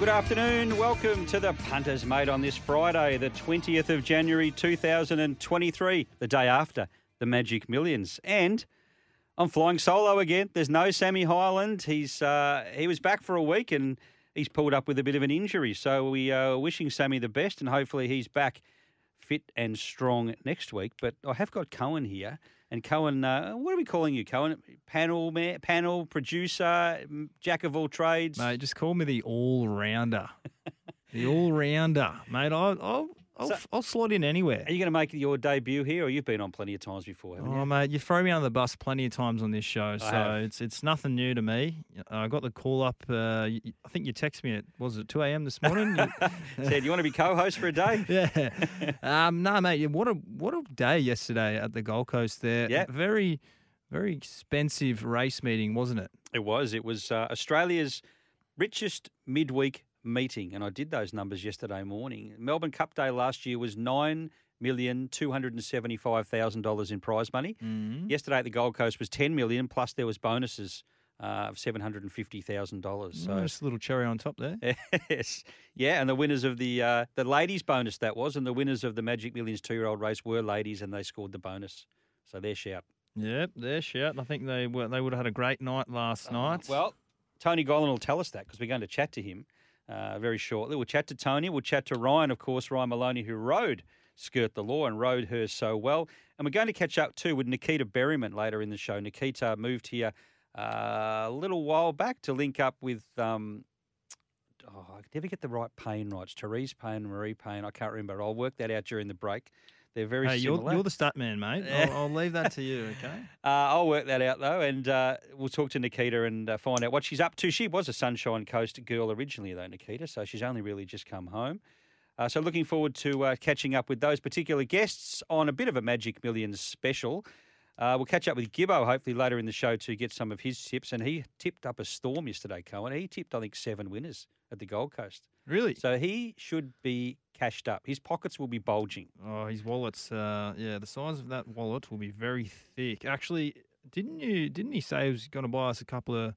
Good afternoon. Welcome to the Punters Mate on this Friday, the 20th of January 2023, the day after the Magic Millions. And I'm flying solo again. There's no Sammy Highland. He's uh, he was back for a week and he's pulled up with a bit of an injury. So we are wishing Sammy the best and hopefully he's back fit and strong next week. But I have got Cohen here. And Cohen, uh, what are we calling you, Cohen? Panel, panel producer, jack of all trades. Mate, just call me the all rounder. the all rounder, mate. I'll I'll I'll, So- I'll slot in anywhere. Are you going to make your debut here, or you've been on plenty of times before, haven't Oh you? mate, you throw me under the bus plenty of times on this show, so have. it's it's nothing new to me. I got the call up. Uh, I think you texted me at was it two a.m. this morning? You- Said, you want to be co-host for a day? yeah. Um, no, mate. What a what a day yesterday at the Gold Coast. There. Yeah. Very very expensive race meeting, wasn't it? It was. It was uh, Australia's richest midweek meeting, and I did those numbers yesterday morning. Melbourne Cup Day last year was nine million two hundred and seventy-five thousand dollars in prize money. Mm-hmm. Yesterday at the Gold Coast was ten million, plus there was bonuses uh, of seven hundred and fifty thousand dollars. So. just a little cherry on top there. Yes, yeah, and the winners of the uh, the ladies bonus that was, and the winners of the Magic Millions two year old race were ladies, and they scored the bonus. So their shout. Yep, they're shit. I think they were, they would have had a great night last night. Uh, Well, Tony Gollan will tell us that because we're going to chat to him uh, very shortly. We'll chat to Tony. We'll chat to Ryan, of course, Ryan Maloney, who rode Skirt the Law and rode her so well. And we're going to catch up too with Nikita Beriman later in the show. Nikita moved here uh, a little while back to link up with. Um, Oh, I never get the right pain rights. Therese Payne, Marie Payne. I can't remember. I'll work that out during the break. They're very hey, you're, similar. you're the stat man, mate. I'll, I'll leave that to you, okay? Uh, I'll work that out though, and uh, we'll talk to Nikita and uh, find out what she's up to. She was a Sunshine Coast girl originally, though, Nikita, so she's only really just come home. Uh, so looking forward to uh, catching up with those particular guests on a bit of a Magic Millions special. Uh, we'll catch up with Gibbo hopefully later in the show to get some of his tips. And he tipped up a storm yesterday, Cohen. He tipped, I think, seven winners at the Gold Coast. Really? So he should be cashed up. His pockets will be bulging. Oh, his wallet's uh, yeah, the size of that wallet will be very thick. Actually, didn't you? Didn't he say he was going to buy us a couple of?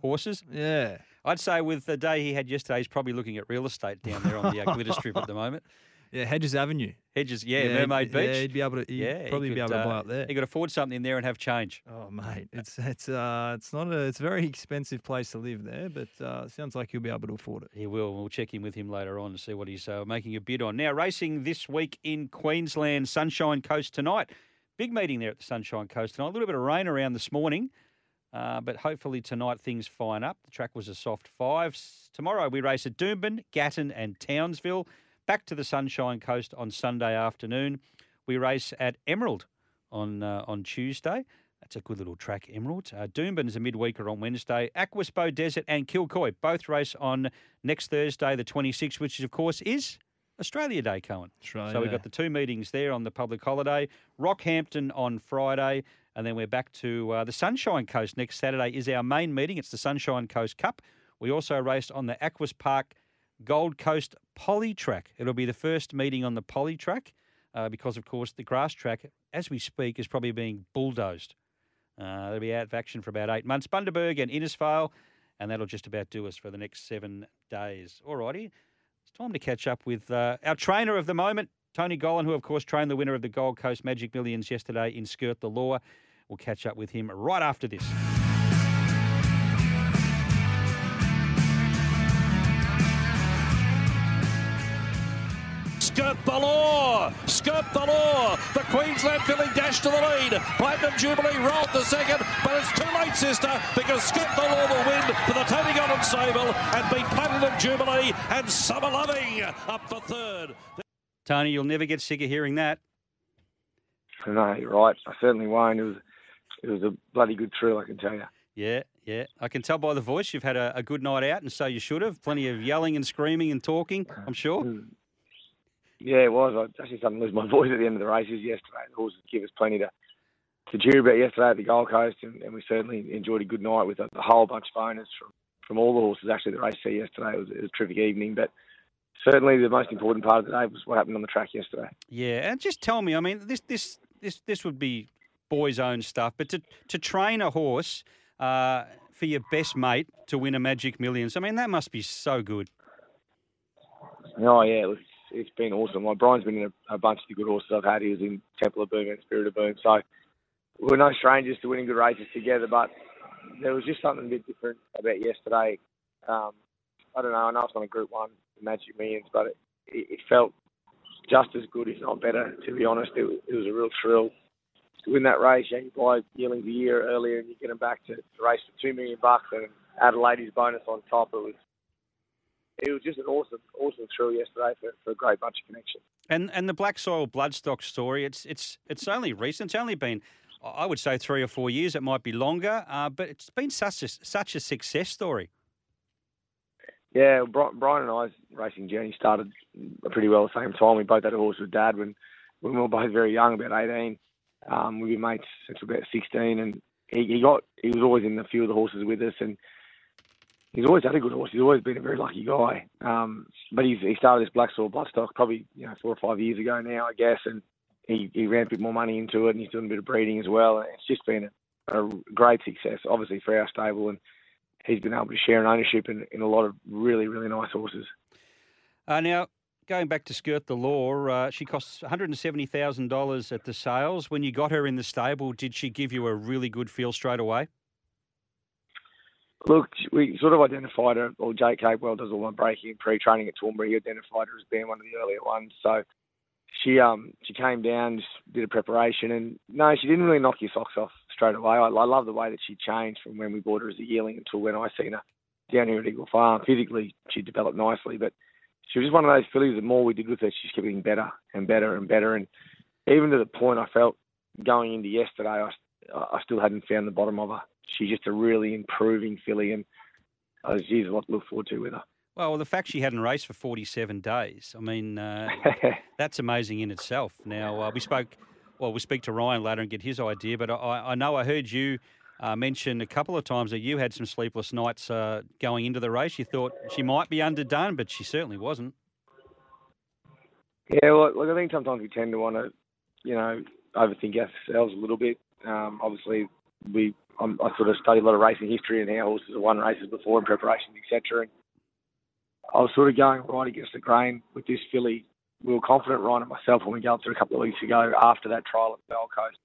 Horses? Yeah. I'd say with the day he had yesterday, he's probably looking at real estate down there on the uh, glitter strip at the moment. Yeah, Hedges Avenue. Hedges, yeah, Yeah, Mermaid yeah, Beach. he'd be able to- yeah, probably be able to buy uh, up there. He could afford something in there and have change. Oh, mate, it's it's uh it's not a it's a very expensive place to live there, but uh, sounds like you'll be able to afford it. He will. We'll check in with him later on to see what he's uh, making a bid on. Now, racing this week in Queensland, Sunshine Coast tonight. Big meeting there at the Sunshine Coast tonight. A little bit of rain around this morning, uh, but hopefully tonight things fine up. The track was a soft five. Tomorrow we race at Doomben, Gatton, and Townsville. Back to the Sunshine Coast on Sunday afternoon. We race at Emerald on uh, on Tuesday. That's a good little track, Emerald. Uh, Doomben is a midweeker on Wednesday. Aquaspo Desert and Kilcoy both race on next Thursday, the 26th, which of course is Australia Day, Cohen. Australia so we've got the two meetings there on the public holiday. Rockhampton on Friday, and then we're back to uh, the Sunshine Coast next Saturday is our main meeting. It's the Sunshine Coast Cup. We also race on the Aquis Park Gold Coast Poly Track. It'll be the first meeting on the Poly Track uh, because, of course, the grass track, as we speak, is probably being bulldozed. Uh, they'll be out of action for about eight months. Bundaberg and Innisfail, and that'll just about do us for the next seven days. Alrighty, it's time to catch up with uh, our trainer of the moment, Tony Gollan, who, of course, trained the winner of the Gold Coast Magic Millions yesterday in Skirt the Law. We'll catch up with him right after this. Skirt the Law. Skirt the Law. The Queensland filly dash to the lead. Platinum Jubilee rolled the second, but it's too late, sister, because Skirt the Law will win for the Tony Gollan Sable and beat Platinum Jubilee and Summer Loving up for third. Tony, you'll never get sick of hearing that. No, you're right. I certainly won't. It was, it was a bloody good thrill, I can tell you. Yeah, yeah. I can tell by the voice you've had a, a good night out, and so you should have. Plenty of yelling and screaming and talking, I'm sure. Mm. Yeah, it was. I actually to lose my voice at the end of the races yesterday. The horses give us plenty to to cheer about yesterday at the Gold Coast, and, and we certainly enjoyed a good night with a, a whole bunch of owners from, from all the horses. Actually, the race there yesterday it was, it was a terrific evening, but certainly the most important part of the day was what happened on the track yesterday. Yeah, and just tell me, I mean, this this this this would be boys' own stuff, but to to train a horse uh, for your best mate to win a Magic Millions, I mean, that must be so good. Oh yeah, it's, it's been awesome. Like Brian's been in a, a bunch of the good horses I've had. He was in Temple of Boom and Spirit of Boom, so we're no strangers to winning good races together. But there was just something a bit different about yesterday. Um, I don't know. I know it's on a Group One, the Magic Millions, but it, it felt just as good, if not better. To be honest, it, it was a real thrill to win that race. Yeah, you buy Yearlings a year earlier, and you get them back to, to race for two million bucks and add a ladies bonus on top. It was it was just an awesome, awesome thrill yesterday for, for a great bunch of connections. And and the black soil bloodstock story, it's it's it's only recent. It's only been, I would say, three or four years. It might be longer, uh, but it's been such a such a success story. Yeah, Brian and I's racing journey started pretty well at the same time. We both had a horse with Dad when when we were both very young, about eighteen. Um, we've been mates since about sixteen, and he, he got he was always in the few of the horses with us, and he's always had a good horse. He's always been a very lucky guy. Um, but he's, he started this black soil bloodstock probably you know four or five years ago now, I guess, and he, he ran a bit more money into it, and he's doing a bit of breeding as well. And it's just been a, a great success, obviously for our stable, and he's been able to share an ownership in, in a lot of really really nice horses. Uh, now. Going back to Skirt the Law, uh, she costs $170,000 at the sales. When you got her in the stable, did she give you a really good feel straight away? Look, we sort of identified her, or Jake Capewell does all my breaking pre-training at Toowoomba. He identified her as being one of the earlier ones. So she um she came down, just did a preparation, and no, she didn't really knock your socks off straight away. I, I love the way that she changed from when we bought her as a yearling until when I seen her down here at Eagle Farm. Physically, she developed nicely, but she was just one of those fillies. The more we did with her, she's getting better and better and better. And even to the point I felt going into yesterday, I, I still hadn't found the bottom of her she's just a really improving filly, and uh, she's a lot to look forward to with her. Well, the fact she hadn't raced for 47 days, I mean, uh, that's amazing in itself. Now, uh, we spoke, well, we'll speak to Ryan later and get his idea, but I, I know I heard you uh, mention a couple of times that you had some sleepless nights uh, going into the race. You thought she might be underdone, but she certainly wasn't. Yeah, well, look, I think sometimes we tend to want to, you know, overthink ourselves a little bit. Um, obviously, we I'm, i sort of studied a lot of racing history and how horses have won races before in preparation, etc. And I was sort of going right against the grain with this filly. We were confident, Ryan and myself, when we got through a couple of weeks ago after that trial at the Gold Coast,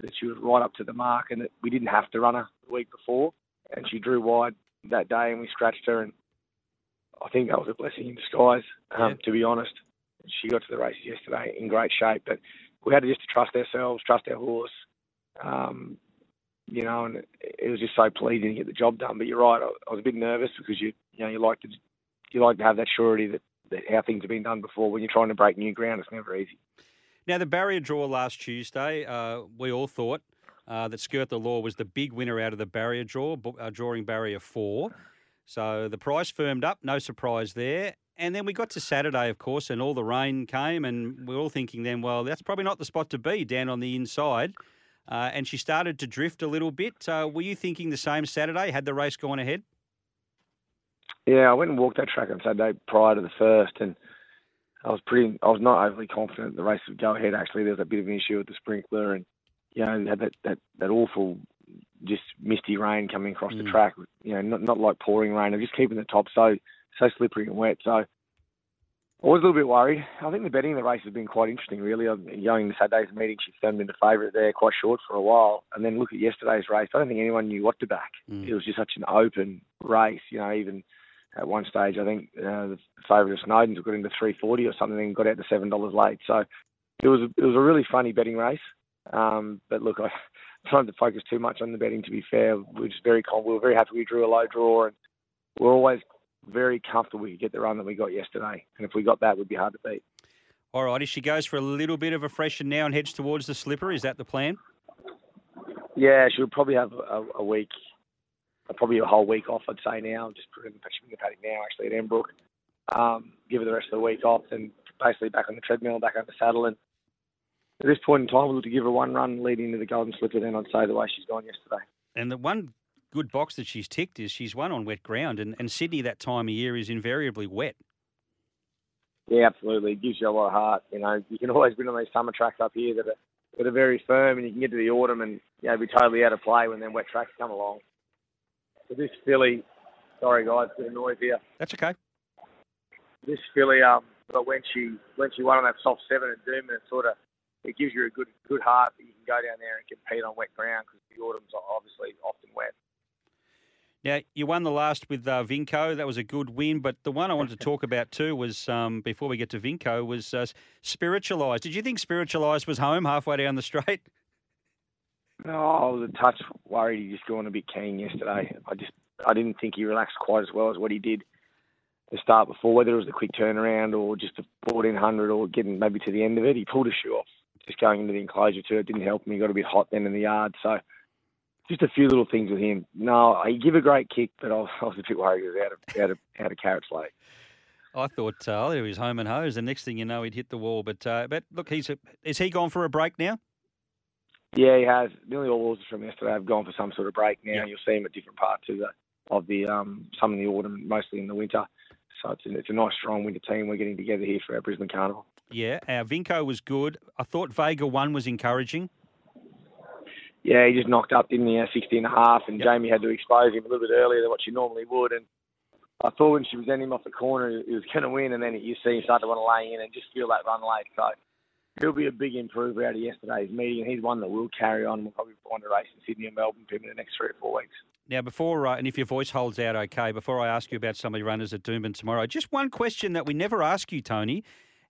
that she was right up to the mark and that we didn't have to run her the week before. And she drew wide that day and we scratched her. And I think that was a blessing in disguise, um, yeah. to be honest. She got to the races yesterday in great shape, but we had to just trust ourselves, trust our horse. Um, you know, and it was just so pleasing to get the job done. But you're right, I, was a bit nervous because you, you know, you like to, you like to have that surety that, that how things have been done before. When you're trying to break new ground, it's never easy. Now, the barrier draw last Tuesday, uh, we all thought uh, that Skirt the Law was the big winner out of the barrier draw, uh, drawing barrier four. So the price firmed up, no surprise there. And then we got to Saturday, of course, and all the rain came, and we are all thinking then, well, that's probably not the spot to be down on the inside uh, and she started to drift a little bit. Uh, were you thinking the same Saturday? Had the race gone ahead? Yeah, I went and walked that track on Saturday prior to the first, and I was pretty. I was not overly confident the race would go ahead. Actually, there was a bit of an issue with the sprinkler, and you know, had that that that awful, just misty rain coming across mm. the track. You know, not not like pouring rain, just keeping the top so so slippery and wet. So I was a little bit worried. I think the betting in the race has been quite interesting, really. Going to Saturday's meeting, she turned into favourite there, quite short for a while. And then look at yesterday's race. I don't think anyone knew what to back. Mm. It was just such an open race. You know, even at one stage. I think uh, the favourite of Snowden's got into 340 or something and got out to seven dollars late. So it was it was a really funny betting race. Um, but look, I tried to focus too much on the betting. To be fair, we were just very calm. we were very happy we drew a low draw, and we're always very comfortable we could get the run that we got yesterday. And if we got that, we'd be hard to beat. All right, if she goes for a little bit of a freshen now and heads towards the slipper, is that the plan? Yeah, she'll probably have a, a week, probably a whole week off. I'd say now, just put in the paddock now, actually at Embrook. Um, give her the rest of the week off, and basically back on the treadmill, back on the saddle, and at this point in time, we'll look to give her one run leading into the Golden Slipper. Then I'd say the way she's gone yesterday. And the one good box that she's ticked is she's won on wet ground, and, and Sydney that time of year is invariably wet. Yeah, absolutely. It gives you a lot of heart. You know, you can always win on these summer tracks up here that are that are very firm, and you can get to the autumn and you know be totally out of play when then wet tracks come along. So this filly, sorry guys, bit of noise here. That's okay. This filly, um, but when she when she won on that soft seven at Doom, it sort of it gives you a good good heart that you can go down there and compete on wet ground because the autumn's obviously often wet. Now, you won the last with uh, Vinco. That was a good win. But the one I wanted to talk about too was, um, before we get to Vinco, was uh, Spiritualised. Did you think Spiritualized was home halfway down the straight? No, I was a touch worried he just gone a bit keen yesterday. I just I didn't think he relaxed quite as well as what he did the start before, whether it was the quick turnaround or just the 1400 or getting maybe to the end of it. He pulled a shoe off just going into the enclosure too. It didn't help him. He got a bit hot then in the yard. So just a few little things with him. No, he give a great kick, but I was, I was a bit worried he was out of out of out of carrots late. I thought uh, he was home and hose. The next thing you know, he'd hit the wall. But uh, but look, he's a, is he gone for a break now? Yeah, he has. Nearly all horses from yesterday have gone for some sort of break now. Yeah. You'll see him at different parts of the of the um, some in the autumn, mostly in the winter. So it's a, it's a nice, strong winter team we're getting together here for our Brisbane Carnival. Yeah, our Vinco was good. I thought Vega one was encouraging yeah, he just knocked up, didn't he, at 60 and a half, and yep. Jamie had to expose him a little bit earlier than what she normally would. And I thought when she was ending him off the corner, he was going to win, and then you see him start to want to lay in and just feel that run late. So he'll be a big improver out of yesterday's meeting, and he's one that will carry on. We'll probably find a race in Sydney and Melbourne for him in the next three or four weeks. Now, before, uh, and if your voice holds out okay, before I ask you about some of the runners at Doomben tomorrow, just one question that we never ask you, Tony.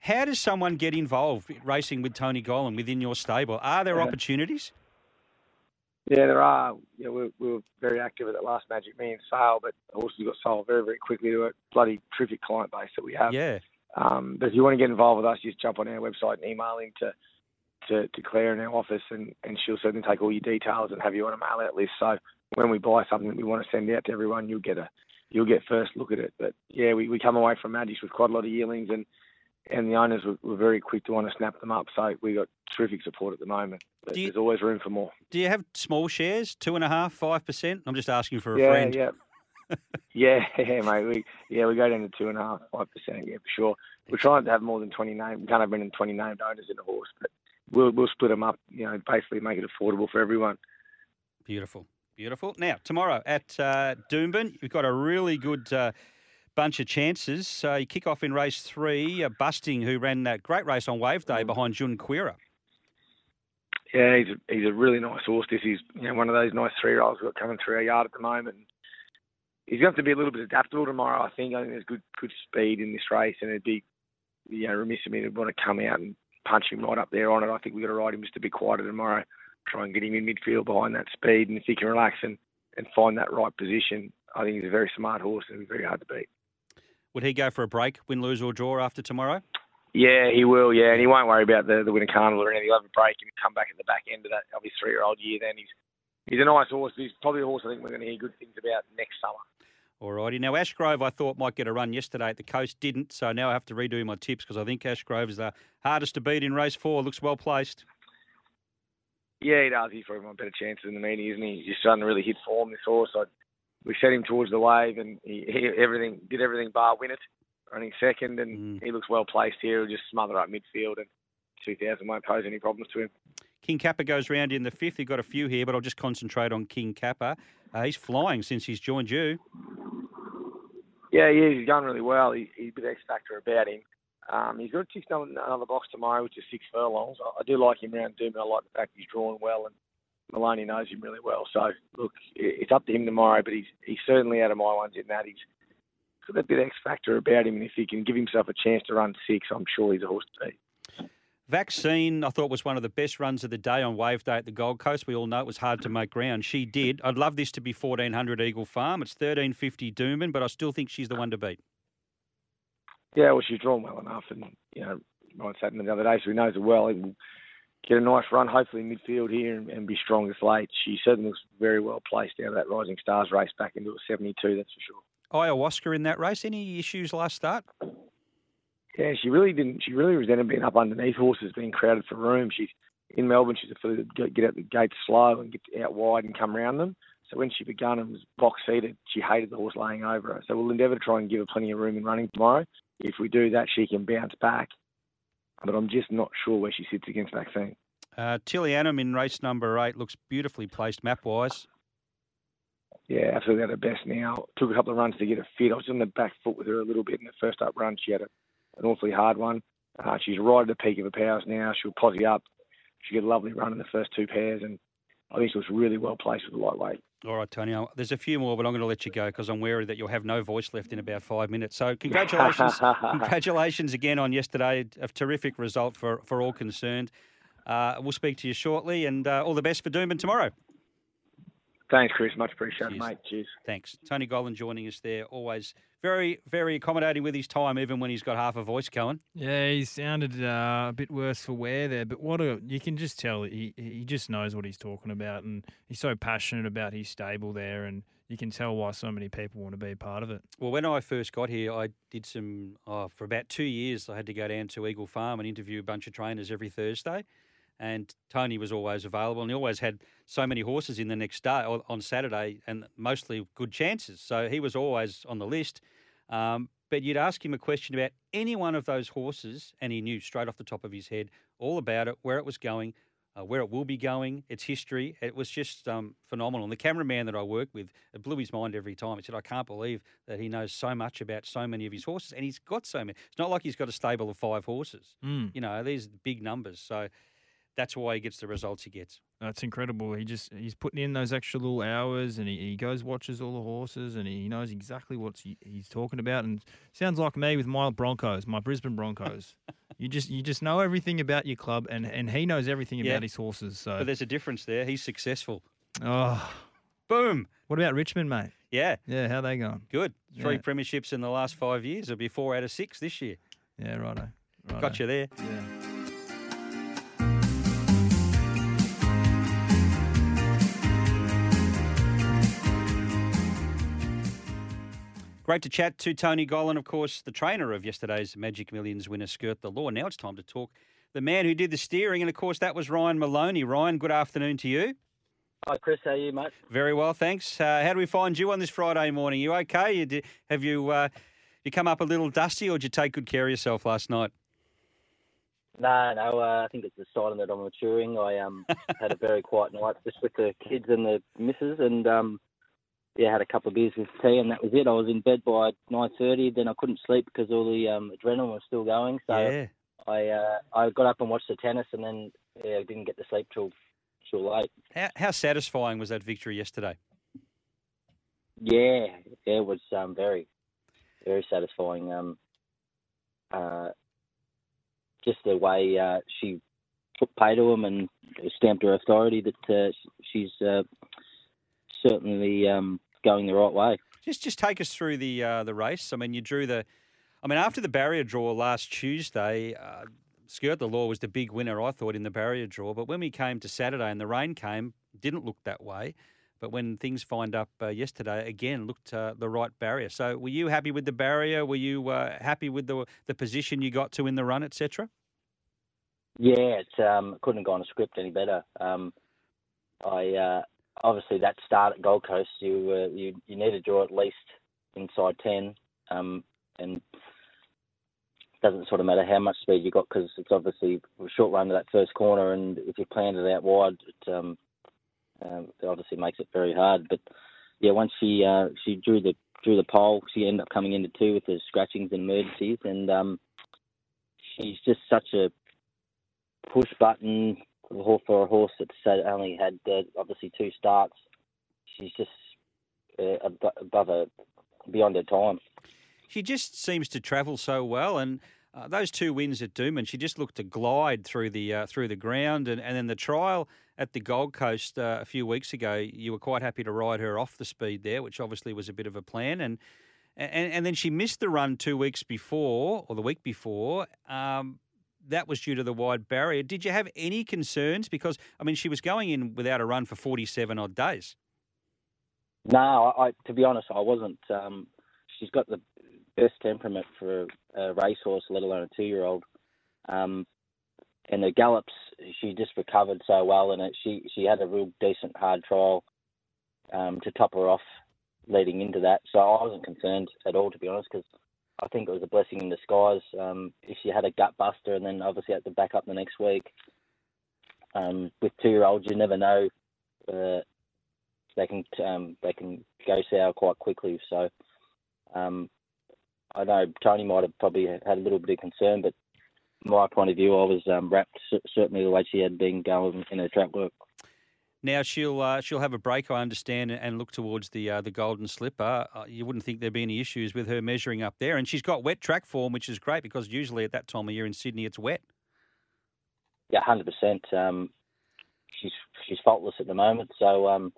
How does someone get involved racing with Tony Gollan within your stable? Are there yeah. opportunities? Yeah, there are. Yeah, we, we were very active at that last Magic Millions sale, but horses got sold very, very quickly to a bloody terrific client base that we have. Yeah. Um, but if you want to get involved with us, just jump on our website and email in to, to, to Claire in our office, and, and she'll certainly take all your details and have you on a mail out list. So when we buy something that we want to send out to everyone, you'll get a you'll get first look at it. But yeah, we, we come away from Magic with quite a lot of yearlings and and the owners were, were, very quick to want to snap them up. So we got terrific support at the moment. But you, there's always room for more. Do you have small shares, two and a half, five percent? I'm just asking for a yeah, friend. Yeah, yeah, yeah, mate. We yeah we go down to two and a half, five percent. Yeah, for sure. We're trying to have more than twenty named. We can't have more than twenty named owners in a horse, but we'll we'll split them up. You know, basically make it affordable for everyone. Beautiful, beautiful. Now tomorrow at uh, Doomben, we've got a really good. Uh, bunch of chances. So you kick off in race three, uh, Busting, who ran that great race on Wave Day behind Jun Quira. Yeah, he's a, he's a really nice horse. This is you know one of those nice three year olds we've got coming through our yard at the moment. He's going to have to be a little bit adaptable tomorrow. I think. I think there's good good speed in this race, and it'd be you know remiss of me to want to come out and punch him right up there on it. I think we've got to ride him just a bit quieter tomorrow. Try and get him in midfield behind that speed, and if he can relax and, and find that right position, I think he's a very smart horse and very hard to beat. Would he go for a break, win, lose, or draw after tomorrow? Yeah, he will. Yeah, and he won't worry about the the winter carnival or anything. He'll have a break and come back at the back end of that of his three year old year. Then he's he's a nice horse. He's probably a horse I think we're going to hear good things about next summer. Alrighty. Now, Ashgrove, I thought might get a run yesterday at the coast, didn't. So now I have to redo my tips because I think Ashgrove is the hardest to beat in race four. Looks well placed. Yeah, he does. He's probably my better chances in the meeting, isn't he? He's starting to really hit form, this horse. I, we set him towards the wave and he, he everything did everything bar win it running second, and mm. he looks well placed here. He'll just smother up midfield, and 2000 won't pose any problems to him. King Kappa goes round in the fifth. You've got a few here, but I'll just concentrate on King Kappa. Uh, he's flying since he's joined you. Yeah, he is. He's going really well. He, he's a bit X factor about him. Um, he's got six another box tomorrow, which is six furlongs. I, I do like him around Doom. I like the fact he's drawn well, and Maloney knows him really well. So look, it's up to him tomorrow. But he's he's certainly out of my ones in that he's got that bit of X factor about him, and if he can give himself a chance to run six, I'm sure he's a horse to beat. Vaccine, I thought was one of the best runs of the day on Wave Day at the Gold Coast. We all know it was hard to mm. make ground. She did. I'd love this to be 1400 Eagle Farm. It's 1350 Doomben, but I still think she's the one to beat. Yeah, well, she's drawn well enough, and you know, Ryan sat the other day, so he knows it well. He will get a nice run, hopefully midfield here, and, and be strong as late. She certainly looks very well placed out of that Rising Stars race back into a 72, that's for sure. Ayahuasca in that race. Any issues last start? Yeah, she really didn't. She really resented being up underneath horses, being crowded for room. She's in Melbourne. She's a filly that get out the gates slow and get out wide and come around them. So when she began and was box seated, she hated the horse laying over her. So we'll endeavour to try and give her plenty of room in running tomorrow. If we do that, she can bounce back. But I'm just not sure where she sits against Maxine. Uh, Tillianum in race number eight looks beautifully placed map wise. Yeah, absolutely at her best now. Took a couple of runs to get her fit. I was on the back foot with her a little bit in the first up run. She had a an awfully hard one. Uh, she's right at the peak of her powers now. She'll posse up. She get a lovely run in the first two pairs, and I think she was really well placed with the lightweight. All right, Tony. There's a few more, but I'm going to let you go because I'm wary that you'll have no voice left in about five minutes. So congratulations, congratulations again on yesterday. A terrific result for for all concerned. Uh, we'll speak to you shortly, and uh, all the best for Doomben tomorrow. Thanks, Chris. Much appreciated, Cheers. mate. Cheers. Thanks. Tony Gollan joining us there. Always very, very accommodating with his time, even when he's got half a voice going. Yeah, he sounded uh, a bit worse for wear there, but what a you can just tell he he just knows what he's talking about, and he's so passionate about his stable there, and you can tell why so many people want to be a part of it. Well, when I first got here, I did some oh, for about two years. I had to go down to Eagle Farm and interview a bunch of trainers every Thursday and Tony was always available, and he always had so many horses in the next day on Saturday, and mostly good chances. So he was always on the list. Um, but you'd ask him a question about any one of those horses, and he knew straight off the top of his head all about it, where it was going, uh, where it will be going, its history. It was just um, phenomenal. And the cameraman that I worked with, it blew his mind every time. He said, I can't believe that he knows so much about so many of his horses. And he's got so many. It's not like he's got a stable of five horses. Mm. You know, these big numbers. So that's why he gets the results he gets. That's incredible. He just he's putting in those extra little hours, and he, he goes watches all the horses, and he knows exactly what he, he's talking about. And sounds like me with my Broncos, my Brisbane Broncos. you just you just know everything about your club, and, and he knows everything yeah. about his horses. So, but there's a difference there. He's successful. Oh, boom! What about Richmond, mate? Yeah, yeah. How they going? Good. Three yeah. premierships in the last five years. It'll be four out of six this year. Yeah, righto. righto. Got you there. Yeah. Great to chat to Tony Gollan, of course, the trainer of yesterday's Magic Millions winner, Skirt the Law. Now it's time to talk the man who did the steering, and of course that was Ryan Maloney. Ryan, good afternoon to you. Hi, Chris. How are you, mate? Very well, thanks. Uh, how do we find you on this Friday morning? You okay? You did, have you uh, you come up a little dusty, or did you take good care of yourself last night? No, no. Uh, I think it's a sign that I'm maturing. I um, had a very quiet night just with the kids and the missus, and um, yeah, had a couple of beers with tea, and that was it. I was in bed by nine thirty. Then I couldn't sleep because all the um, adrenaline was still going. So yeah. I uh, I got up and watched the tennis, and then yeah, I didn't get to sleep till till late. How, how satisfying was that victory yesterday? Yeah, yeah, it was um, very very satisfying. Um, uh, just the way uh, she took pay to him and stamped her authority that uh, she's uh, certainly um, going the right way. Just just take us through the uh, the race. I mean, you drew the. I mean, after the barrier draw last Tuesday, uh, Skirt the Law was the big winner, I thought, in the barrier draw. But when we came to Saturday and the rain came, didn't look that way. But when things find up uh, yesterday, again looked uh, the right barrier. So, were you happy with the barrier? Were you uh, happy with the the position you got to in the run, etc.? Yeah, it um, couldn't have gone a script any better. Um, I uh, obviously that start at Gold Coast, you uh, you you need to draw at least inside ten, um, and it doesn't sort of matter how much speed you got because it's obviously a short run to that first corner, and if you planned it out wide, it, um, um, it obviously makes it very hard. But yeah, once she uh, she drew the drew the pole, she ended up coming into two with the scratchings and emergencies, and um, she's just such a push button for a horse that's only had uh, obviously two starts. She's just uh, above a beyond her time. she just seems to travel so well. And uh, those two wins at Doomben, she just looked to glide through the uh, through the ground. And, and then the trial at the Gold Coast uh, a few weeks ago, you were quite happy to ride her off the speed there, which obviously was a bit of a plan. And and, and then she missed the run two weeks before or the week before. Um, that was due to the wide barrier. Did you have any concerns? Because I mean, she was going in without a run for forty-seven odd days. No, I, to be honest, I wasn't. Um, she's got the best temperament for a racehorse, let alone a two-year-old. Um, and the gallops, she just recovered so well it. She she had a real decent hard trial um, to top her off leading into that. So I wasn't concerned at all, to be honest, because I think it was a blessing in disguise. Um, if she had a gut buster and then obviously had to back up the next week, um, with two-year-olds, you never know. Uh, they can um, they can go sour quite quickly. So um, I know Tony might have probably had a little bit of concern, but my point of view, I was um, wrapped certainly the way she had been going in her track work. Now she'll uh, she'll have a break, I understand, and look towards the uh, the Golden Slipper. Uh, you wouldn't think there'd be any issues with her measuring up there, and she's got wet track form, which is great because usually at that time of year in Sydney it's wet. Yeah, hundred um, percent. She's she's faultless at the moment, so um,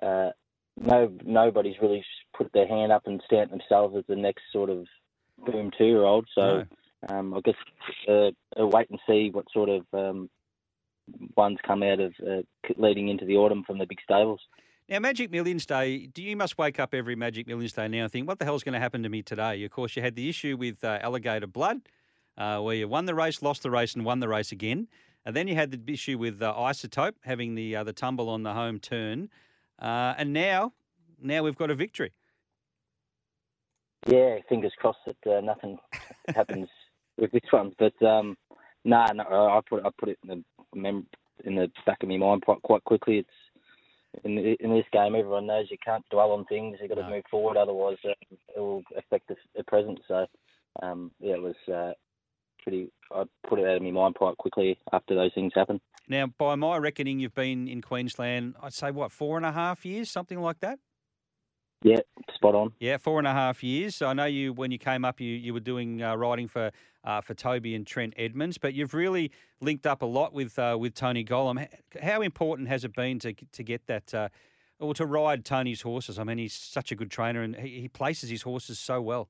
uh, no nobody's really put their hand up and stamped themselves as the next sort of boom two year old. So no. um, I guess uh, wait and see what sort of um, ones come out of uh, leading into the autumn from the big stables. Now, Magic Millions Day, do you must wake up every Magic Millions Day now and think, what the hell's going to happen to me today? Of course, you had the issue with uh, Alligator Blood, uh, where you won the race, lost the race, and won the race again. And then you had the issue with uh, Isotope having the uh, the tumble on the home turn, uh, and now now we've got a victory. Yeah, fingers crossed that uh, nothing happens with this one. But um, no, nah, no, I put I put it in the mem- in the back of my mind quite quite quickly. It's in in this game, everyone knows you can't dwell on things. You've got to no. move forward, otherwise uh, it will affect the, the present. So um, yeah, it was uh, pretty. I put it out of my mind quite quickly after those things happened. Now, by my reckoning, you've been in Queensland. I'd say what four and a half years, something like that. Yeah, spot on. Yeah, four and a half years. I know you when you came up, you you were doing uh, riding for uh, for Toby and Trent Edmonds, but you've really linked up a lot with uh, with Tony Gollan. How important has it been to to get that? Uh, or to ride Tony's horses. I mean, he's such a good trainer, and he, he places his horses so well.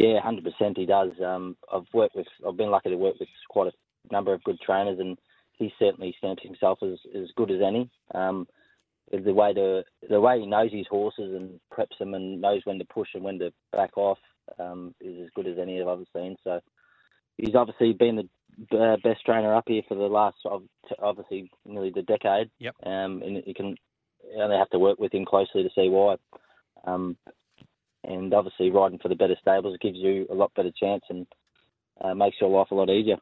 Yeah, hundred percent, he does. Um, I've worked with, I've been lucky to work with quite a number of good trainers, and he certainly stamps himself as as good as any. Um, the way to the way he knows his horses and preps them and knows when to push and when to back off um, is as good as any I've ever seen. So he's obviously been the uh, best trainer up here for the last obviously nearly the decade. Yep. Um, and you can only have to work with him closely to see why. Um, and obviously riding for the better stables gives you a lot better chance and uh, makes your life a lot easier.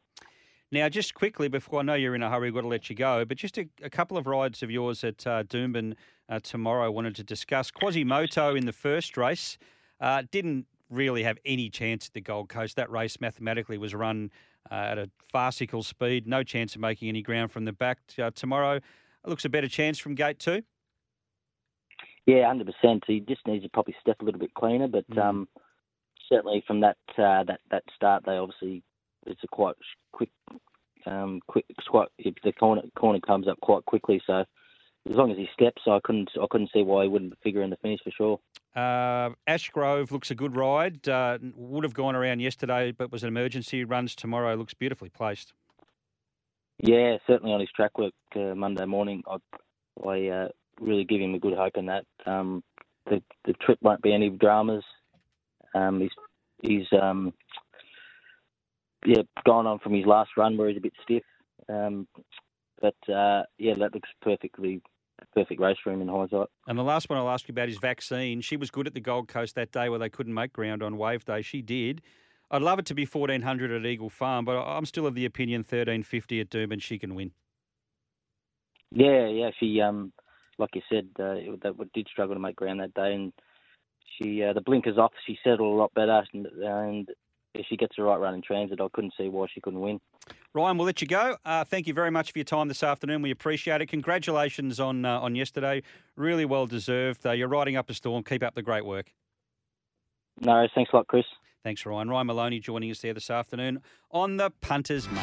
Now, just quickly before I know you're in a hurry, we've got to let you go, but just a, a couple of rides of yours at uh, Doomben uh, tomorrow I wanted to discuss. Quasimoto in the first race uh, didn't really have any chance at the Gold Coast. That race mathematically was run uh, at a farcical speed, no chance of making any ground from the back. Uh, tomorrow looks a better chance from gate two. Yeah, hundred percent. He just needs to probably step a little bit cleaner, but mm. um, certainly from that uh, that that start, they obviously it's a quite quick, um, quick. It's quite if the corner corner comes up quite quickly. So as long as he steps, I couldn't I couldn't see why he wouldn't figure in the finish for sure. Uh, Ashgrove looks a good ride. Uh, would have gone around yesterday, but was an emergency. Runs tomorrow. Looks beautifully placed. Yeah, certainly on his track work uh, Monday morning. I, I uh, really give him a good hope in that. Um, the the trip won't be any dramas. Um, he's he's um, yeah, gone on from his last run where he's a bit stiff. Um, but uh, yeah, that looks perfectly perfect race for him in hindsight. And the last one I'll ask you about is vaccine. She was good at the Gold Coast that day where they couldn't make ground on wave day. She did. I'd love it to be fourteen hundred at Eagle Farm, but I'm still of the opinion thirteen fifty at Doomben she can win. Yeah, yeah. She, um, like you said, uh, that did struggle to make ground that day, and she uh, the blinkers off. She settled a lot better, and, and if she gets the right run in transit, I couldn't see why she couldn't win. Ryan, we'll let you go. Uh, thank you very much for your time this afternoon. We appreciate it. Congratulations on uh, on yesterday. Really well deserved. Uh, you're riding up a storm. Keep up the great work. No, thanks a lot, Chris. Thanks, Ryan. Ryan Maloney joining us there this afternoon on the Punters Mate.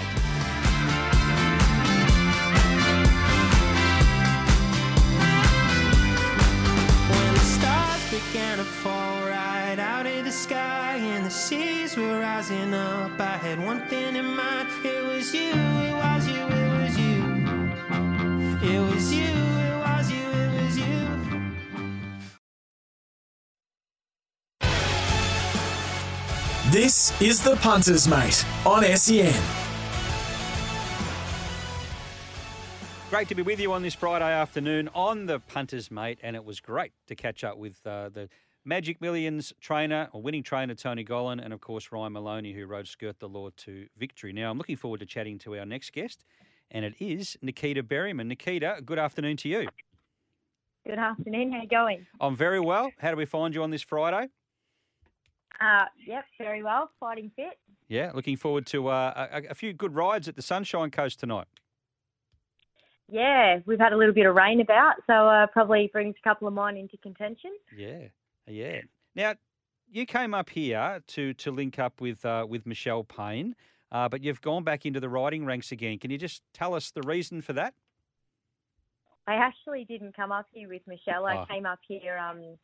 When the stars began to fall right out of the sky and the seas were rising up, I had one thing in mind. It was you, it was you, it was you. It was you, it was you, it was you. This is the Punters Mate on SEN. Great to be with you on this Friday afternoon on the Punters Mate, and it was great to catch up with uh, the Magic Millions trainer or winning trainer Tony Gollan, and of course Ryan Maloney, who rode Skirt the Law to victory. Now I'm looking forward to chatting to our next guest, and it is Nikita Beriman. Nikita, good afternoon to you. Good afternoon. How are you going? I'm very well. How do we find you on this Friday? Uh, yep, very well. Fighting fit. Yeah, looking forward to uh, a, a few good rides at the Sunshine Coast tonight. Yeah, we've had a little bit of rain about, so uh, probably brings a couple of mine into contention. Yeah, yeah. Now, you came up here to to link up with uh, with Michelle Payne, uh, but you've gone back into the riding ranks again. Can you just tell us the reason for that? I actually didn't come up here with Michelle. I Oh. came up here um,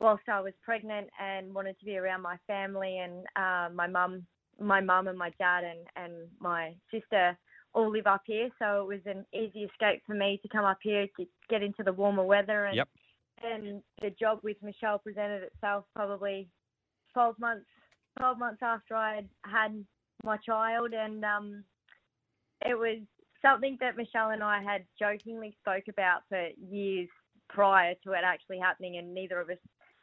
whilst I was pregnant and wanted to be around my family and uh, my mum, my mum and my dad and and my sister all live up here, so it was an easy escape for me to come up here to get into the warmer weather and Yep. And the job with Michelle presented itself probably 12 months 12 months after I had had my child and um it was something that Michelle and I had jokingly spoke about for years prior to it actually happening and neither of us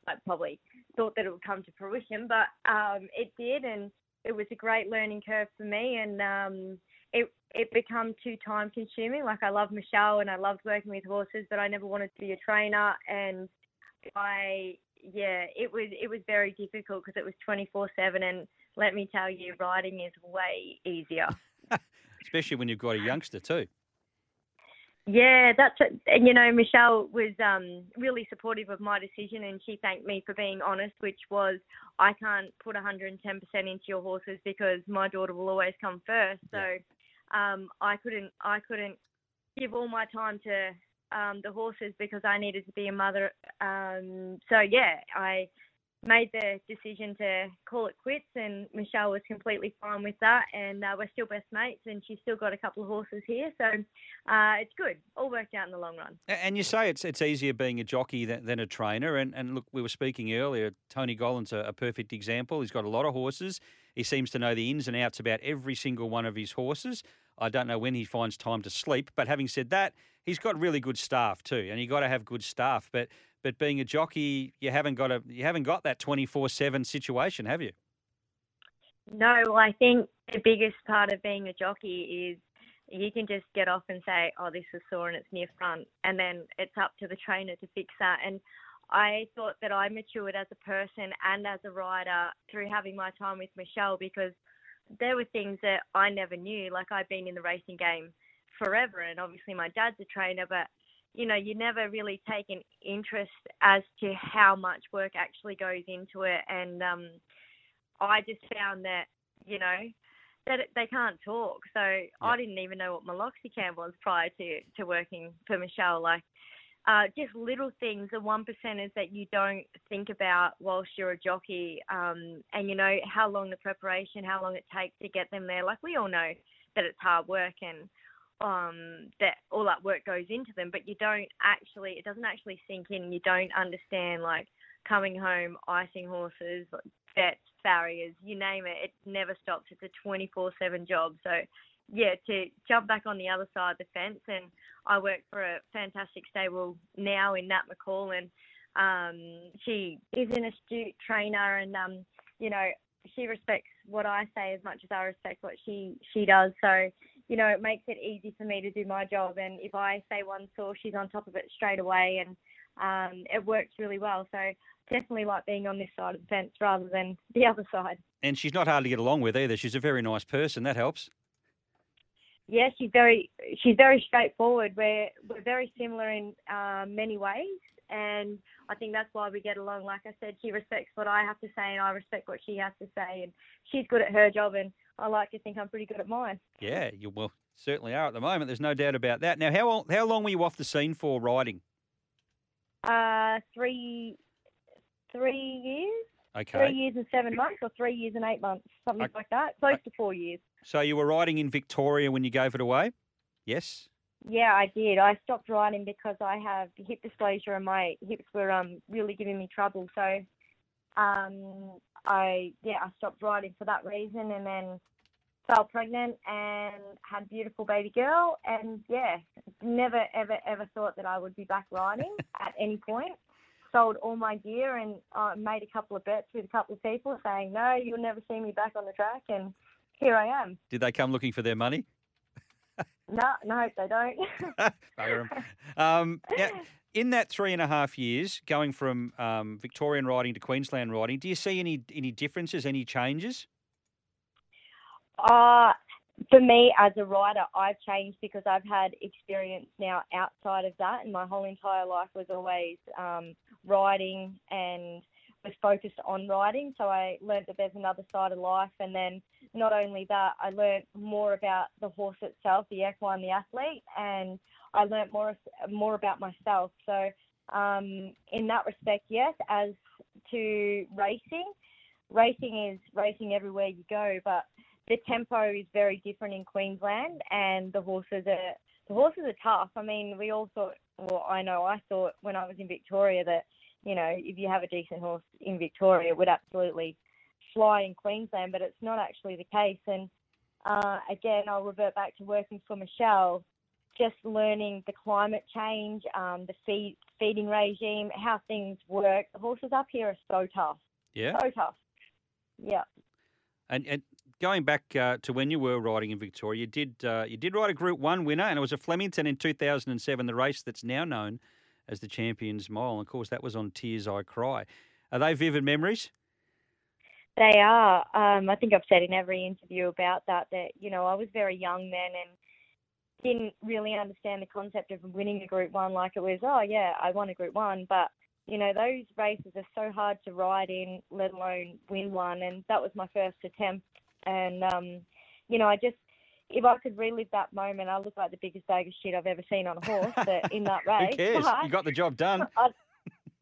like probably thought that it would come to fruition but um it did and it was a great learning curve for me and um it it become too time consuming. Like I love Michelle and I loved working with horses, but I never wanted to be a trainer. And I yeah, it was it was very difficult because it was twenty four seven. And let me tell you, riding is way easier. Especially when you've got a youngster too. Yeah, that's it. and you know Michelle was um really supportive of my decision, and she thanked me for being honest, which was I can't put 110% into your horses because my daughter will always come first. So um I couldn't I couldn't give all my time to um the horses because I needed to be a mother. Um so yeah, I made the decision to call it quits, and Michelle was completely fine with that. And uh, we're still best mates, and she's still got a couple of horses here, so uh, it's good. All worked out in the long run. And you say it's it's easier being a jockey than, than a trainer. And, and look, we were speaking earlier. Tony Gollan's a, a perfect example. He's got a lot of horses. He seems to know the ins and outs about every single one of his horses. I don't know when he finds time to sleep. But having said that, he's got really good staff too, and you got to have good staff. But but being a jockey, you haven't got a you haven't got that twenty four seven situation, have you? No, well, I think the biggest part of being a jockey is you can just get off and say, "Oh, this is sore and it's near front," and then it's up to the trainer to fix that. And I thought that I matured as a person and as a rider through having my time with Michelle because there were things that I never knew. Like I've been in the racing game forever, and obviously my dad's a trainer, but you know, you never really take an interest as to how much work actually goes into it. And um, I just found that, you know, that they can't talk. So I didn't even know what meloxicam was prior to, to working for Michelle. Like, uh, just little things, the one percenters that you don't think about whilst you're a jockey, um, and you know how long the preparation, how long it takes to get them there. Like we all know that it's hard work and um, that all that work goes into them, but you don't actually, it doesn't actually sink in. You don't understand like coming home, icing horses, vets, farriers, you name it. It never stops. It's a 24/7 job. So yeah, to jump back on the other side of the fence, and I work for a fantastic stable now in Nat McCall, and um, she is an astute trainer, and um, you know she respects what I say as much as I respect what she she does. So you know it makes it easy for me to do my job, and if I say one sore, she's on top of it straight away, and um, it works really well. So definitely like being on this side of the fence rather than the other side. And she's not hard to get along with either. She's a very nice person. That helps. Yeah, she's very she's very straightforward. We're we're very similar in uh, many ways. and I think that's why we get along. Like I said, she respects what I have to say, and I respect what she has to say, and she's good at her job, and I like to think I'm pretty good at mine. Yeah, you well certainly are at the moment. There's no doubt about that. Now, how long, how long were you off the scene for riding? Uh, three, three years. Okay. Three years and seven months, or three years and eight months, something Okay. like that. Close to four years. So you were riding in Victoria when you gave it away? Yes. Yeah, I did. I stopped riding because I have hip dysplasia and my hips were um really giving me trouble. So, um, I yeah I stopped riding for that reason, and then fell pregnant and had a beautiful baby girl, and yeah, never ever ever thought that I would be back riding at any point. Sold all my gear and uh, made a couple of bets with a couple of people saying, no, you'll never see me back on the track, and here I am. Did they come looking for their money? No, no, they don't. Bugger 'em. um, now, in that three and a half years, going from um, Victorian riding to Queensland riding, do you see any any differences, any changes? Uh, for me as a rider, I've changed because I've had experience now outside of that, and my whole entire life was always um, riding and was focused on riding. So I learned that there's another side of life, and then not only that, I learned more about the horse itself, the equine, the athlete, and I learned more more about myself. So um, in that respect, yes. As to racing, racing is racing everywhere you go, but the tempo is very different in Queensland, and the horses are the horses are tough. I mean, we all thought, well, I know I thought when I was in Victoria that you know if you have a decent horse in Victoria, it would absolutely fly in Queensland, but it's not actually the case. And uh, again, I'll revert back to working for Michelle, just learning the climate change, um, the feed, feeding regime, how things work. The horses up here are so tough, Yeah. so tough. Yeah. And and going back uh, to when you were riding in Victoria, you did uh, you did ride a Group One winner, and it was a Flemington in 2007, the race that's now known as the Champions Mile. And of course, that was on Tears I Cry. Are they vivid memories? They are. Um, I think I've said in every interview about that that you know I was very young then and didn't really understand the concept of winning a Group One. Like it was, oh yeah, I won a Group One, but you know those races are so hard to ride in, let alone win one. And that was my first attempt. And um, you know, I just if I could relive that moment, I look like the biggest bag of shit I've ever seen on a horse but in that race. Who cares? But- You got the job done. I,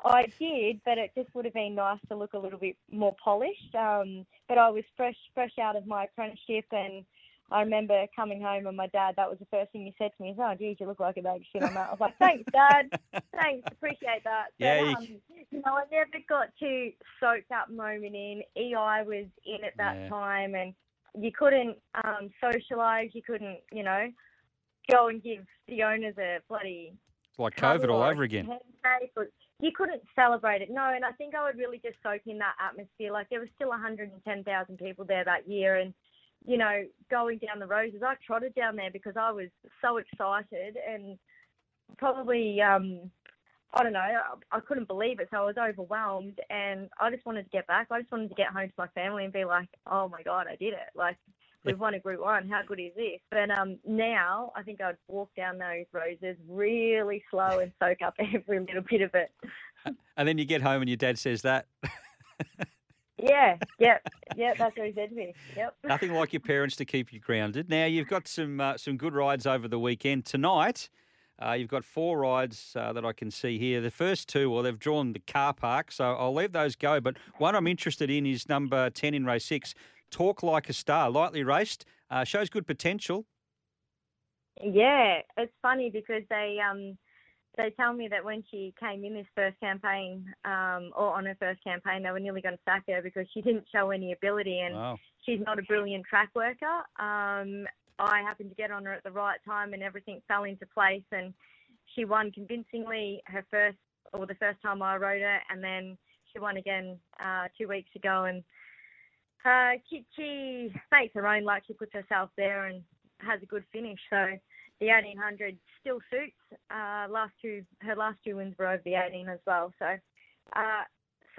I did, but it just would have been nice to look a little bit more polished. Um, but I was fresh, fresh out of my apprenticeship, and I remember coming home and my dad. That was the first thing he said to me: "Is oh, geez, you look like a bag of shit on that." I was like, "Thanks, Dad. Thanks, appreciate that." Yeah, you- um, you know, I never got to soak that moment in. EI was in at that Yeah. time, and you couldn't um, socialise. You couldn't, you know, go and give the owners a bloody It's like COVID all over again. You couldn't celebrate it. No, and I think I would really just soak in that atmosphere. Like there was still 110,000 people there that year, and you know, going down the roses, I trotted down there because I was so excited and probably, um, I don't know, I, I couldn't believe it. So I was overwhelmed, and I just wanted to get back. I just wanted to get home to my family and be like, oh my god, I did it! Like we've won a Group One. How good is this? But um, now I think I'd walk down those roses really slow and soak up every little bit of it. And then you get home and your dad says that. Yeah, yep, yep. That's what he said to me. Yep. Nothing like your parents to keep you grounded. Now you've got some uh, some good rides over the weekend. Tonight, uh, you've got four rides uh, that I can see here. The first two, well, they've drawn the car park, so I'll leave those go. But one I'm interested in is number ten in race six. Talk like a star, lightly raced, uh, shows good potential. Yeah, it's funny because they um they tell me that when she came in this first campaign, um, or on her first campaign, they were nearly going to sack her because she didn't show any ability and Wow. she's not a brilliant track worker. Um, I happened to get on her at the right time and everything fell into place and she won convincingly her first or the first time I rode her and then she won again uh, two weeks ago and uh, she, she makes her own luck. She puts herself there and has a good finish. So the 1800 still suits. Uh, last two, her last two wins were over the 18 as well. So uh,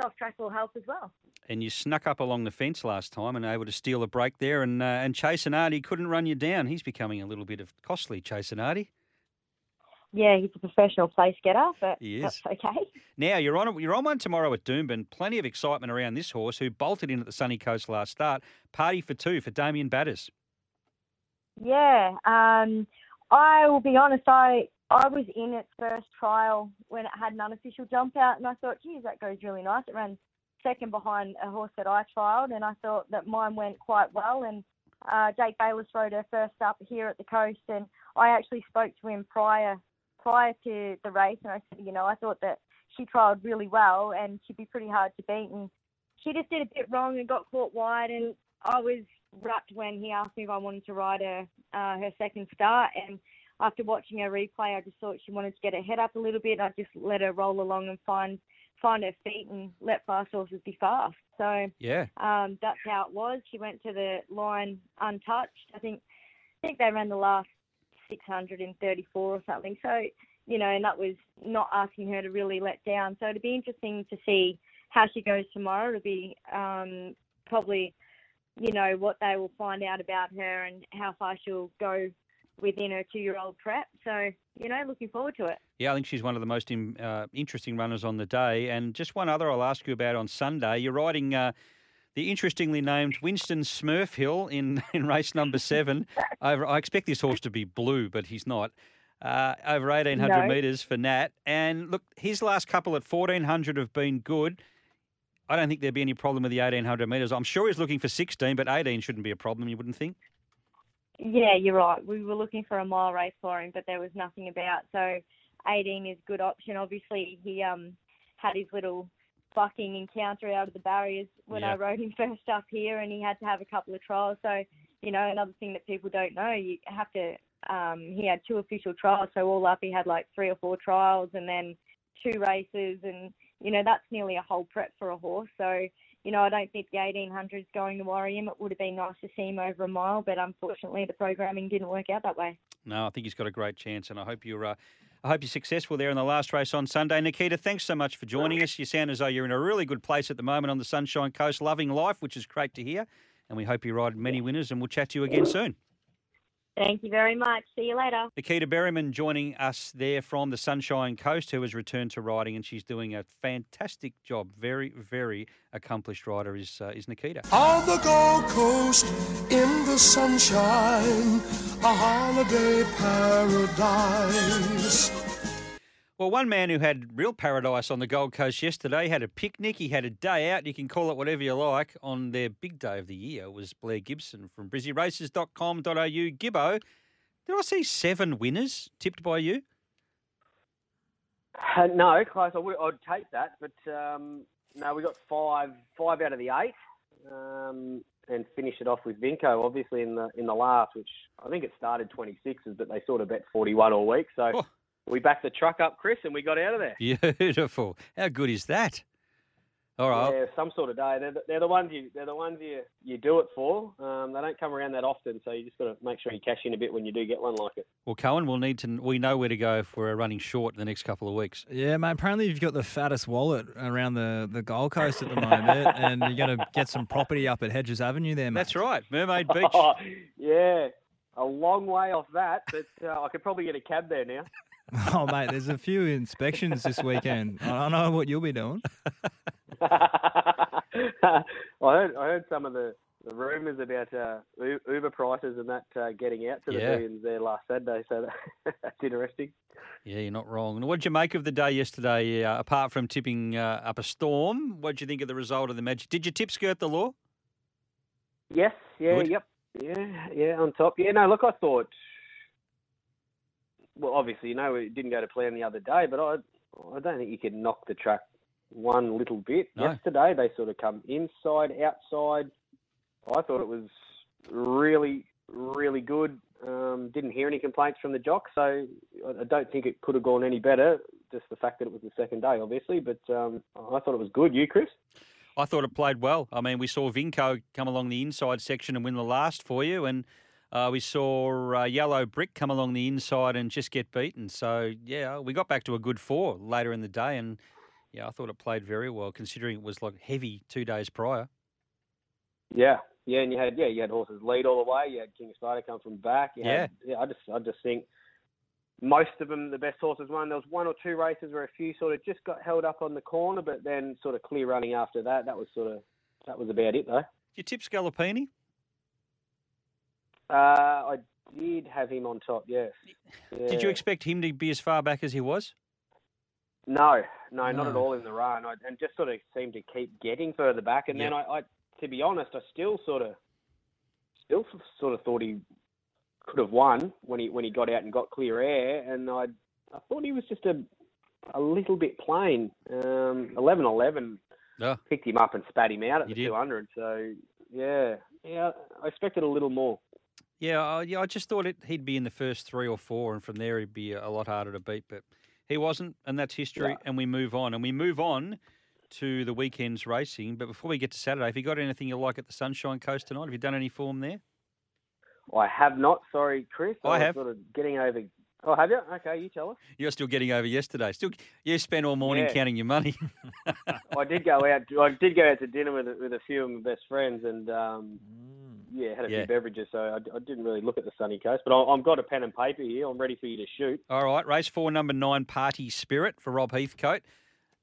soft track will help as well. And you snuck up along the fence last time and able to steal a break there. And uh, and Chase Arnardi couldn't run you down. He's becoming a little bit of costly, Chase Arnardi. yeah, he's a professional place getter, but that's okay. Now you're on you're on one tomorrow at Doomben. Plenty of excitement around this horse who bolted in at the Sunny Coast last start. Party for two for Damien Batters. Yeah, um, I will be honest. I I was in its first trial when it had an unofficial jump out, and I thought, geez, that goes really nice. It ran second behind a horse that I trialled, and I thought that mine went quite well. And uh, Jake Bayliss rode her first up here at the coast, and I actually spoke to him prior prior to the race, and I said, you know, I thought that she trialled really well, and she'd be pretty hard to beat, and she just did a bit wrong and got caught wide, and I was rapt when he asked me if I wanted to ride her uh, her second start, and after watching her replay, I just thought she wanted to get her head up a little bit. I just let her roll along and find find her feet and let fast horses be fast. So Yeah. um, that's how it was. She went to the line untouched. I think I think they ran the last 634 or something. So you know, and that was not asking her to really let down. So it'd be interesting to see how she goes tomorrow. It'll be um, probably you know what they will find out about her and how far she'll go within her two-year-old prep. So you know, looking forward to it. Yeah, I think she's one of the most im- uh, interesting runners on the day. And just one other I'll ask you about on Sunday. You're riding uh, the interestingly named Winston Smurfhill in, in race number seven. Over, I expect this horse to be blue, but he's not. Uh, over 1,800 No. metres for Nat. And look, his last couple at 1,400 have been good. I don't think there'd be any problem with the 1,800 metres. I'm sure he's looking for 16, but 18 shouldn't be a problem, you wouldn't think? Yeah, you're right. We were looking for a mile race for him, but there was nothing about. So 18 is a good option. Obviously, he um had his little bucking encounter out of the barriers when I rode him first up here, and he had to have a couple of trials. So you know, another thing that people don't know, you have to. Um, he had two official trials, so all up he had like three or four trials, and then two races, and you know that's nearly a whole prep for a horse. So you know, I don't think the 1800 is going to worry him. It would have been nice to see him over a mile, but unfortunately the programming didn't work out that way. No, I think he's got a great chance, and I hope you're. Uh, I hope you're successful there in the last race on Sunday. Nikita, thanks so much for joining us. You sound as though you're in a really good place at the moment on the Sunshine Coast, loving life, which is great to hear. And we hope you ride many winners, and we'll chat to you again soon. Thank you very much. See you later. Nikita Beriman joining us there from the Sunshine Coast, who has returned to riding, and she's doing a fantastic job. Very, very accomplished rider is uh, is Nikita. On the Gold Coast, in the sunshine, a holiday paradise. Well, one man who had real paradise on the Gold Coast yesterday had a picnic. He had a day out. You can call it whatever you like. On their big day of the year was Blair Gibson from BrizzyRaces.com.au. Gibbo, did I see seven winners tipped by you? Uh, no, close. I would, I'd take that, but um, no, we got five, five out of the eight, um, and finished it off with Vinco, obviously in the in the last, which I think it started 26s, but they sort of bet 41 all week. So Oh. We backed the truck up, Chris, and we got out of there. Beautiful. How good is that? All right. Yeah, some sort of day. They're the, they're the ones you they're the ones you you do it for. Um, they don't come around that often, so you just got to make sure you cash in a bit when you do get one like it. Well, Cohen, we'll need to. We know where to go if we're running short in the next couple of weeks. Yeah, mate. Apparently, you've got the fattest wallet around the, the Gold Coast at the moment, and you're going to get some property up at Hedges Avenue there, mate. That's right, Mermaid Beach. yeah, a long way off that, but uh, I could probably get a cab there now. Oh, mate, there's a few inspections this weekend. I don't know what you'll be doing. I heard I heard some of the, the rumours about uh, Uber prices and that uh, getting out to the Yeah. millions there last Saturday, so that, that's interesting. Yeah, you're not wrong. What did you make of the day yesterday? Uh, apart from tipping uh, up a storm, what did you think of the result of the match? Did you tip skirt the law? Yes, yeah, Good. yep, yeah, yeah, on top. Yeah, no, look, I thought. Well, obviously, you know, it didn't go to plan the other day, but I, I don't think you could knock the track one little bit. No. Yesterday, they sort of come inside, outside. I thought it was really, really good. Um, didn't hear any complaints from the jock, so I I don't think it could have gone any better. Just the fact that it was the second day, obviously, but um, I thought it was good. You, Chris? I thought it played well. I mean, we saw Vinco come along the inside section and win the last for you, and uh, we saw uh, Yellow Brick come along the inside and just get beaten. So, yeah, we got back to a good four later in the day, and yeah, I thought it played very well considering it was like heavy two days prior. Yeah, yeah, and you had yeah, you had horses lead all the way. You had King Spider come from back. You had- yeah. I just I just think most of them the best horses won. There was one or two races where a few sort of just got held up on the corner, but then sort of clear running after that. That was sort of that was about it though. You tip Scalapini? Uh, I did have him on top. Yes. Did you expect him to be as far back as he was? No, no, not at all in the run, I, and just sort of seemed to keep getting further back. And then I, I, to be honest, I still sort of, still sort of thought he could have won when he when he got out and got clear air, and I, I thought he was just a, a little bit plain. Um, eleven eleven Yeah. picked him up and spat him out at He the did. two hundred. So yeah, yeah, I expected a little more. Yeah, I, yeah. I just thought it, he'd be in the first three or four, and from there he'd be a lot harder to beat. But he wasn't, and that's history. Yeah. And we move on, and we move on to the weekend's racing. But before we get to Saturday, have you got anything you like at the Sunshine Coast tonight? Have you done any form there? I have not. Sorry, Chris. I was have. Sort of getting over. Oh, have you? Okay, you tell us. You're still getting over yesterday. Still, you spent all morning Yeah. counting your money. I did go out. I did go out to dinner with with a few of my best friends, and um, yeah, had a Yeah. few beverages. So I, I didn't really look at the sunny coast, but I, I've got a pen and paper here. I'm ready for you to shoot. All right, race four, number nine, Party Spirit for Rob Heathcote.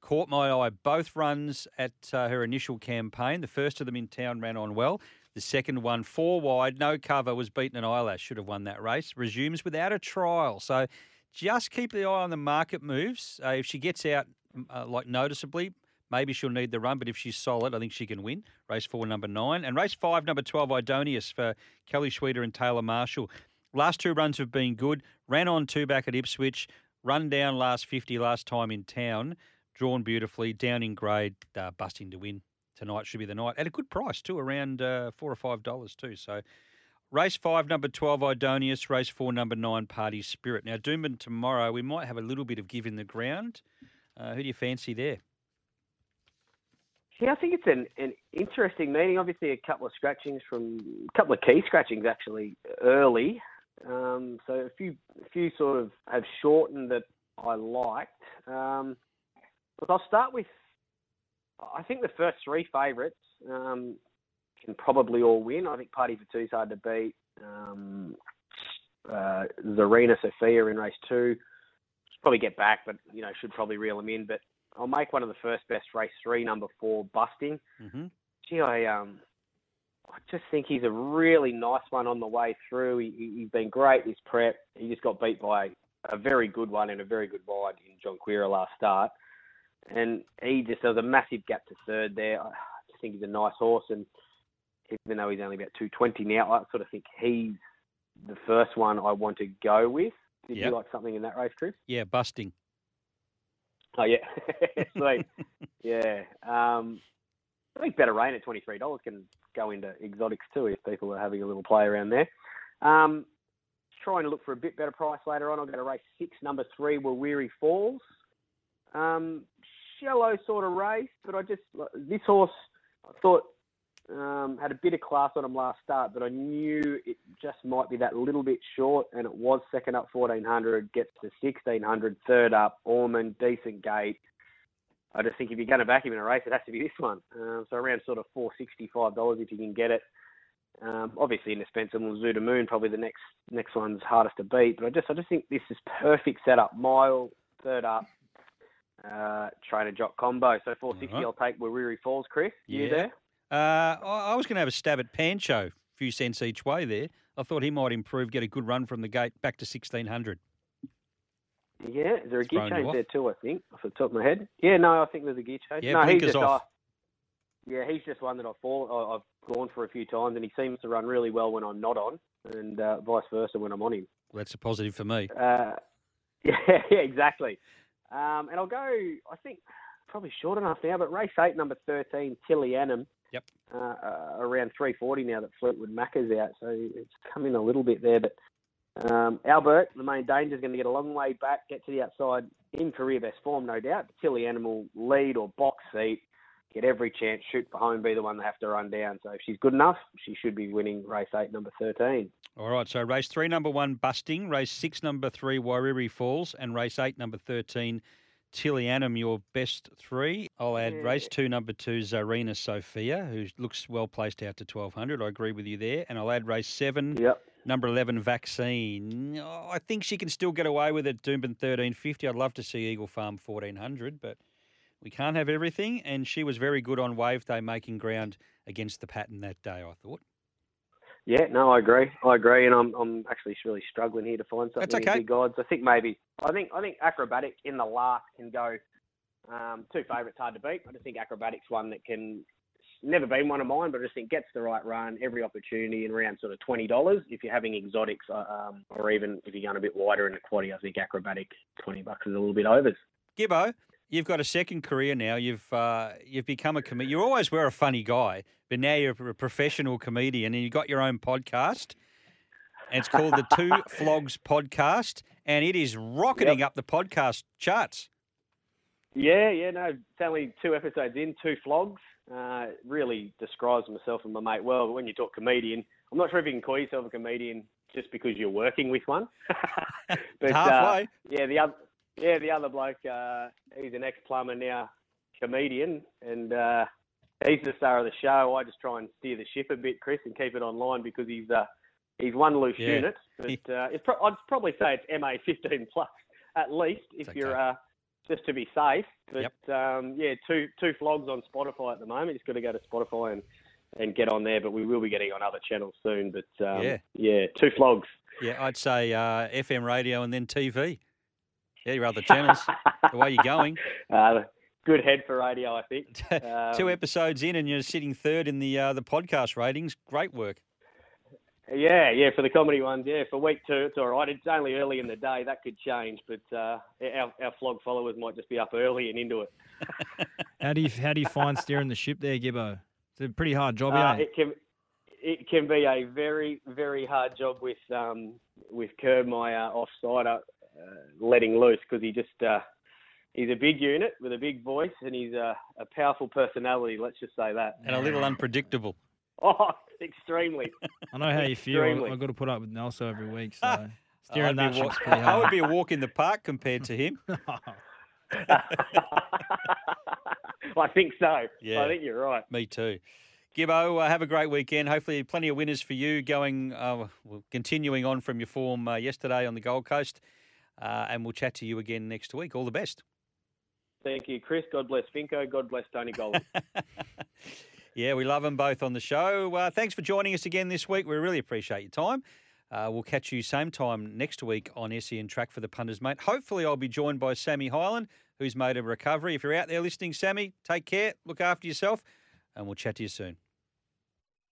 Caught my eye. Both runs at uh, her initial campaign. The first of them in town ran on well. The second one, four wide, no cover, was beaten an eyelash. Should have won that race. Resumes without a trial. So just keep the eye on the market moves. Uh, if she gets out uh, like noticeably, maybe she'll need the run. But if she's solid, I think she can win. Race four, number nine, and race five, number twelve, Idonius for Kelly Schweida and Taylor Marshall. Last two runs have been good. Ran on two back at Ipswich. Run down last 50 last time in town. Drawn beautifully. Down in grade. Uh, busting to win. Tonight should be the night. At a good price too, around uh, four or five dollars too. So race five, number 12, Idonius. Race four, number nine, Party Spirit. Now, Doomben tomorrow, we might have a little bit of give in the ground. Uh, who do you fancy there? Yeah, I think it's an, an interesting meeting. Obviously, a couple of scratchings from a couple of key scratchings actually early. Um, so a few a few sort of have shortened that I liked. Um, but I'll start with I think the first three favourites um, can probably all win. I think Party for Two's hard to beat. Um, uh, Zarina Sophia in race two should probably get back, but you know should probably reel them in. But I'll make one of the first best race three, number four, busting. Mm-hmm. Gee, I um, I just think he's a really nice one on the way through. He, he's been great this prep. He just got beat by a very good one and a very good ride in John Queera last start, and he just there was a massive gap to third there. I just think he's a nice horse, and even though he's only about two twenty now, I sort of think he's the first one I want to go with. Did Yep. you like something in that race, Chris? Yeah, busting. Oh yeah, sweet. yeah, um, I think Better Rain at twenty three dollars can go into exotics too if people are having a little play around there. Um, trying to look for a bit better price later on. I'll go to race six, number three, Weary Falls. Um, shallow sort of race, but I just this horse I thought um, had a bit of class on him last start, but I knew it just might be that little bit short, and it was second up 1400, gets to 1600, third up, Ormond, decent gate. I just think if you're going to back him in a race, it has to be this one. Um, so around sort of four sixty-five dollars if you can get it. Um, obviously, indispensable Zuda Moon, probably the next next one's hardest to beat. But I just I just think this is perfect setup. Mile third up, uh, trainer jock combo. So four sixty, Alright. I'll take Wariri Falls. Chris, you there? Uh, I, I was going to have a stab at Pancho, a few cents each way there. I thought he might improve, get a good run from the gate back to 1600. Yeah, is there a gear change there too? I think off the top of my head. Yeah, no, I think there's a gear change. Yeah, no, blinkers just off. uh, yeah, he's just one that I've fallen, I've gone for a few times, and he seems to run really well when I'm not on, and uh, vice versa when I'm on him. Well, that's a positive for me. Uh, yeah, yeah, exactly. Um, and I'll go. I think probably short enough now, but race eight, number thirteen, Tilly Annam. Yep. Uh, uh, around three forty now that Fleetwood Mac is out, so it's come in a little bit there. But um, Albert, the main danger, is going to get a long way back, get to the outside in career best form, no doubt. But Tilly Animal lead or box seat, get every chance, shoot for home, be the one they have to run down. So if she's good enough, she should be winning race eight, number thirteen. All right, so race three, number one, Busting. Race six, number three, Wairiri Falls. And race eight, number 13, Tillianum, your best three. I'll add race two, number two, Zarina Sophia, who looks well placed out to 1200. I agree with you there. And I'll add race seven, Yep. number 11 vaccine. Oh, I think she can still get away with it, Doomben 1350. I'd love to see Eagle Farm 1400, but we can't have everything. And she was very good on wave day, making ground against the pattern that day, I thought. Yeah, no, I agree. I agree, and I'm I'm actually really struggling here to find something That's okay. big odds. I think maybe I think I think acrobatic in the last can go. Um, two favourites hard to beat. I just think acrobatic's one that can never been one of mine, but I just think gets the right run every opportunity and around sort of twenty dollars. If you're having exotics, uh, um, or even if you're going a bit wider in the quaddy, I think acrobatic twenty bucks is a little bit overs. Gibbo, you've got a second career now. You've uh, you've become a comedian. You always were a funny guy, but now you're a professional comedian, and you've got your own podcast. And it's called the Two Flogs Podcast, and it is rocketing up the podcast charts. Yeah, yeah, no, it's only two episodes in, two flogs. Uh, really describes myself and my mate well. But when you talk comedian, I'm not sure if you can call yourself a comedian just because you're working with one. but Halfway. Uh, yeah, the other, yeah, the other bloke, uh, he's an ex-plumber now, comedian, and uh, he's the star of the show. I just try and steer the ship a bit, Chris, and keep it online because he's uh, he's one loose Yeah. unit. But uh, it's pro- I'd probably say it's MA 15 plus at least if you're uh, just to be safe. But um, yeah, two two flogs on Spotify at the moment. Just got to go to Spotify and, and get on there. But we will be getting on other channels soon. But um, Yeah. yeah, two flogs. Yeah, I'd say uh, FM radio and then TV. Yeah, your other channels. the way you're going. Uh, good head for radio, I think. Two Um, episodes in, and you're sitting third in the uh, the podcast ratings. Great work. Yeah, yeah, for the comedy ones, yeah. For week two, it's all right. It's only early in the day. That could change, but uh, our, our flog followers might just be up early and into it. How do you how do you find steering the ship there, Gibbo? It's a pretty hard job, Uh, it can it can be a very very hard job with um with Kerb, my uh, offsider, uh, letting loose because he just uh, he's a big unit with a big voice and he's a, a powerful personality. Let's just say that. And a little unpredictable. Oh, extremely. I know how you feel. I've got to put up with Nelson every week, so steering I'd that be a ship's walk- pretty I would be a walk in the park compared to him. I think so. Yeah. I think you're right. Me too. Gibbo, uh, have a great weekend. Hopefully, plenty of winners for you going, uh, continuing on from your form uh, yesterday on the Gold Coast. Uh, and we'll chat to you again next week. All the best. Thank you, Chris. God bless Vinco. God bless Tony Gollan. Yeah, we love them both on the show. Uh, thanks for joining us again this week. We really appreciate your time. Uh, we'll catch you same time next week on SEN Track for the Punters, mate. Hopefully, I'll be joined by Sammy Highland, who's made a recovery. If you're out there listening, Sammy, take care, look after yourself, and we'll chat to you soon.